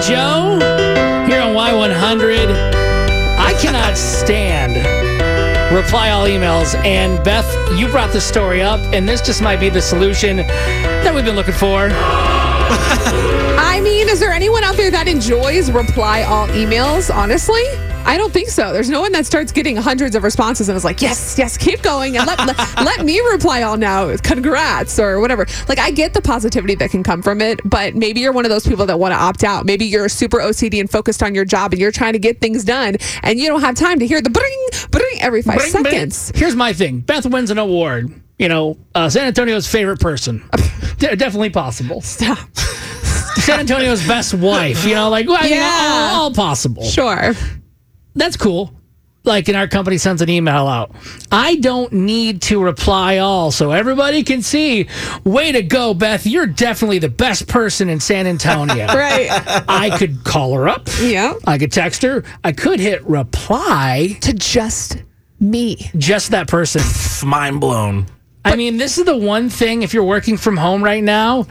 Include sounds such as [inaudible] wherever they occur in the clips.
Joe here on Y100. I cannot stand reply all emails. And Beth, you brought the story up, and this just might be the solution that we've been looking for. I mean, is there anyone out there that enjoys reply all emails, honestly? I don't think so. There's no one that starts getting hundreds of responses and is like, yes, yes, keep going and let, let, [laughs] let me reply all now. Congrats or whatever. Like, I get the positivity that can come from it, but maybe you're one of those people that want to opt out. Maybe you're super OCD and focused on your job and you're trying to get things done and you don't have time to hear the bring, bring every five Bring, bring. seconds. Here's my thing Beth wins an award. You know, uh, San Antonio's favorite person. [laughs] De- definitely possible. Stop. [laughs] San Antonio's best wife. You know, like, well, I mean, Yeah. all, all possible. Sure. That's cool. Like, and our company sends an email out. I don't need to reply all so everybody can see. Way to go, Beth. You're definitely the best person in San Antonio. [laughs] Right. I could call her up. yeah. I could text her. I could hit reply. To just me. Just that person. Mind blown. I mean, this is the one thing if you're working from home right now,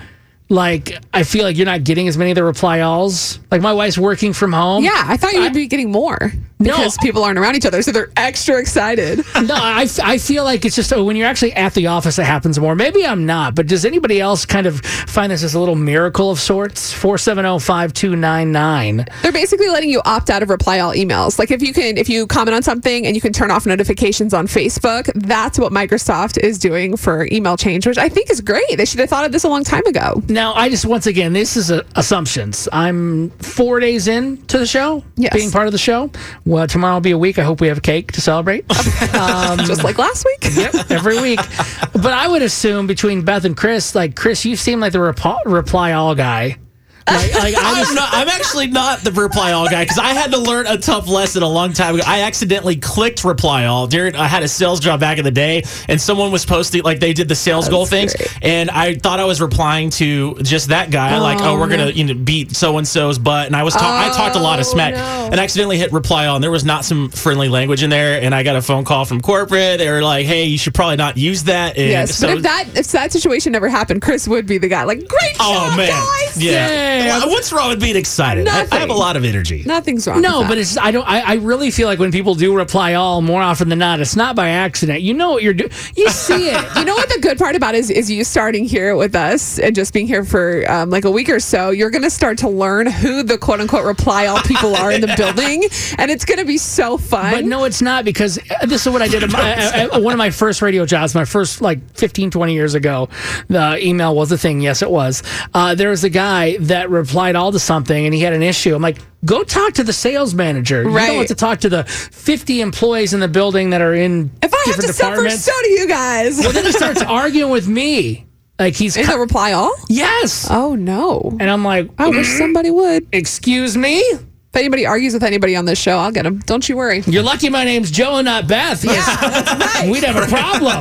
like I feel like you're not getting as many of the reply alls. Like my wife's working from home. Yeah, I thought you would be getting more because people aren't around each other, so they're extra excited. [laughs] No, I, I feel like it's just oh, when you're actually at the office, it happens more. Maybe I'm not, but does anybody else kind of find this as a little miracle of sorts? 470 5299. They're basically letting you opt out of reply all emails. Like if you can, if you comment on something and you can turn off notifications on Facebook, that's what Microsoft is doing for email change, which I think is great. They should have thought of this a long time ago. Now, I just, once again, this is a, assumptions. I'm four days in to the show, Yes. being part of the show. Well, tomorrow will be a week. I hope we have a cake to celebrate. [laughs] Um, just like last week. [laughs] Yep, every week. But I would assume between Beth and Chris, like Chris, you seem like the repo- reply all guy. Like, like [laughs] I I'm, not, I'm actually not the reply all guy because I had to learn a tough lesson a long time ago. I accidentally clicked reply all during. I had a sales job back in the day, and someone was posting like they did the sales goal things, and I thought I was replying to just that guy, like, oh, Oh, we're no. gonna you know beat so and so's butt, and I was ta- I talked a lot of Oh, smack, no. and accidentally hit reply all, and there was not some friendly language in there, and I got a phone call from corporate. They were like, hey, you should probably not use that. And Yes, so, but if that if that situation never happened, Chris would be the guy. Like, great Oh job, man, guys! Yeah. Yeah. What's wrong with being excited? I, I have a lot of energy. Nothing's wrong. no, with but that. it's I don't I, I really feel like when people do reply all more often than not, it's not by accident. You know what you're doing. You see it. [laughs] You know what the good part about it is is you starting here with us and just being here for um, like a week or so. You're going to start to learn who the quote unquote reply all people are in the [laughs] building, and it's going to be so fun. But no, it's not because uh, this is what I did. at my- at- [laughs] at one of my first radio jobs, my first like 15, 20 years ago, the email was a thing. Yes, it was. Uh, there was a guy that replied all to something and he had an issue. I'm like, go talk to the sales manager. Right. You don't want to talk to the 50 employees in the building that are in if I have to suffer, departments. so do you guys. well, then he [laughs] starts arguing with me. Like he's, cu- it reply all? yes. Oh no! And I'm like, I wish mm-hmm. somebody would. excuse me? If anybody argues with anybody on this show, I'll get them. Don't you worry. You're lucky my name's Joe and not Beth. Yeah, that's [laughs] right. We'd have a problem.